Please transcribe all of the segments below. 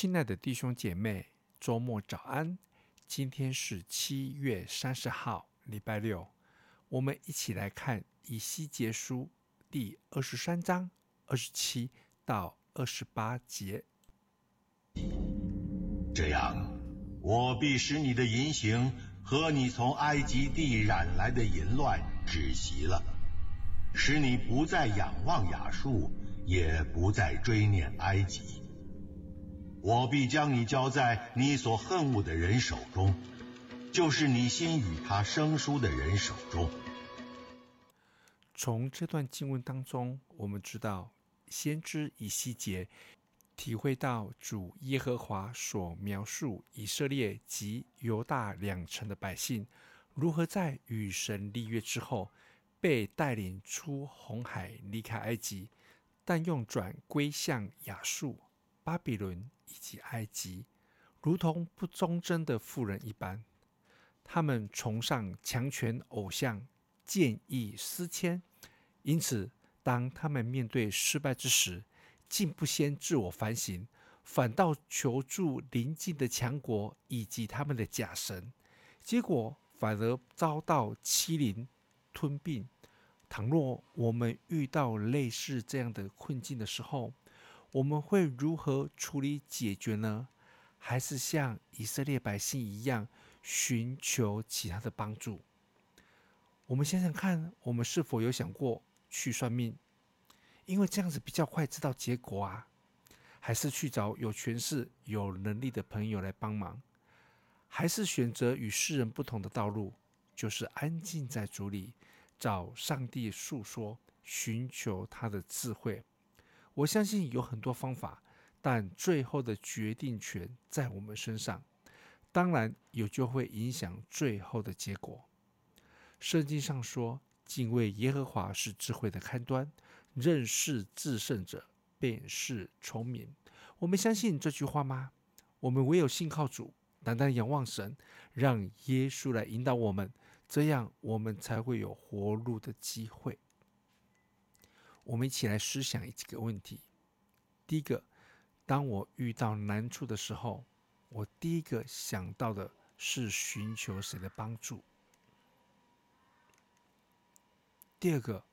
亲爱的弟兄姐妹，周末早安！今天是七月三十号，礼拜六。我们一起来看以西结书第二十三章二十七到二十八节。这样，我必使你的淫行和你从埃及地染来的淫乱止息了，使你不再仰望亚述，也不再追念埃及。我必将你交在你所恨恶的人手中，就是你心与他生疏的人手中。从这段经文当中，我们知道先知以西结体会到主耶和华所描述以色列及犹大两城的百姓如何在与神立约之后，被带领出红海，离开埃及，但又转归向亚述。巴比伦以及埃及，如同不忠贞的妇人一般，他们崇尚强权偶像，见异思迁。因此，当他们面对失败之时，竟不先自我反省，反倒求助邻近的强国以及他们的假神，结果反而遭到欺凌吞并。倘若我们遇到类似这样的困境的时候，我们会如何处理解决呢？还是像以色列百姓一样寻求其他的帮助？我们想想看，我们是否有想过去算命？因为这样子比较快知道结果啊。还是去找有权势、有能力的朋友来帮忙？还是选择与世人不同的道路，就是安静在主里，找上帝诉说，寻求他的智慧？我相信有很多方法，但最后的决定权在我们身上。当然，有就会影响最后的结果。圣经上说：“敬畏耶和华是智慧的开端，认识至圣者便是聪明。”我们相信这句话吗？我们唯有信靠主，单单仰望神，让耶稣来引导我们，这样我们才会有活路的机会。我们一起来思想几个问题。第一个，当我遇到难处的时候，我第一个想到的是寻求谁的帮助？第二个，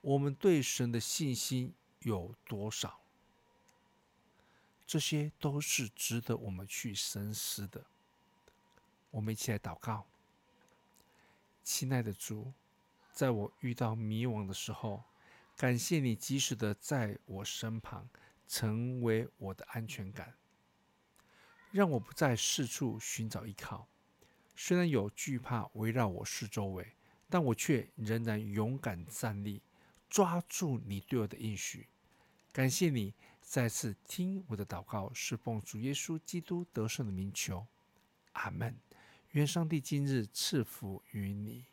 我们对神的信心有多少？这些都是值得我们去深思的。我们一起来祷告。亲爱的主，在我遇到迷惘的时候，感谢你及时的在我身旁，成为我的安全感，让我不再四处寻找依靠。虽然有惧怕围绕我四周围，但我却仍然勇敢站立，抓住你对我的应许。感谢你再次听我的祷告，是奉主耶稣基督得胜的名求。阿门。愿上帝今日赐福于你。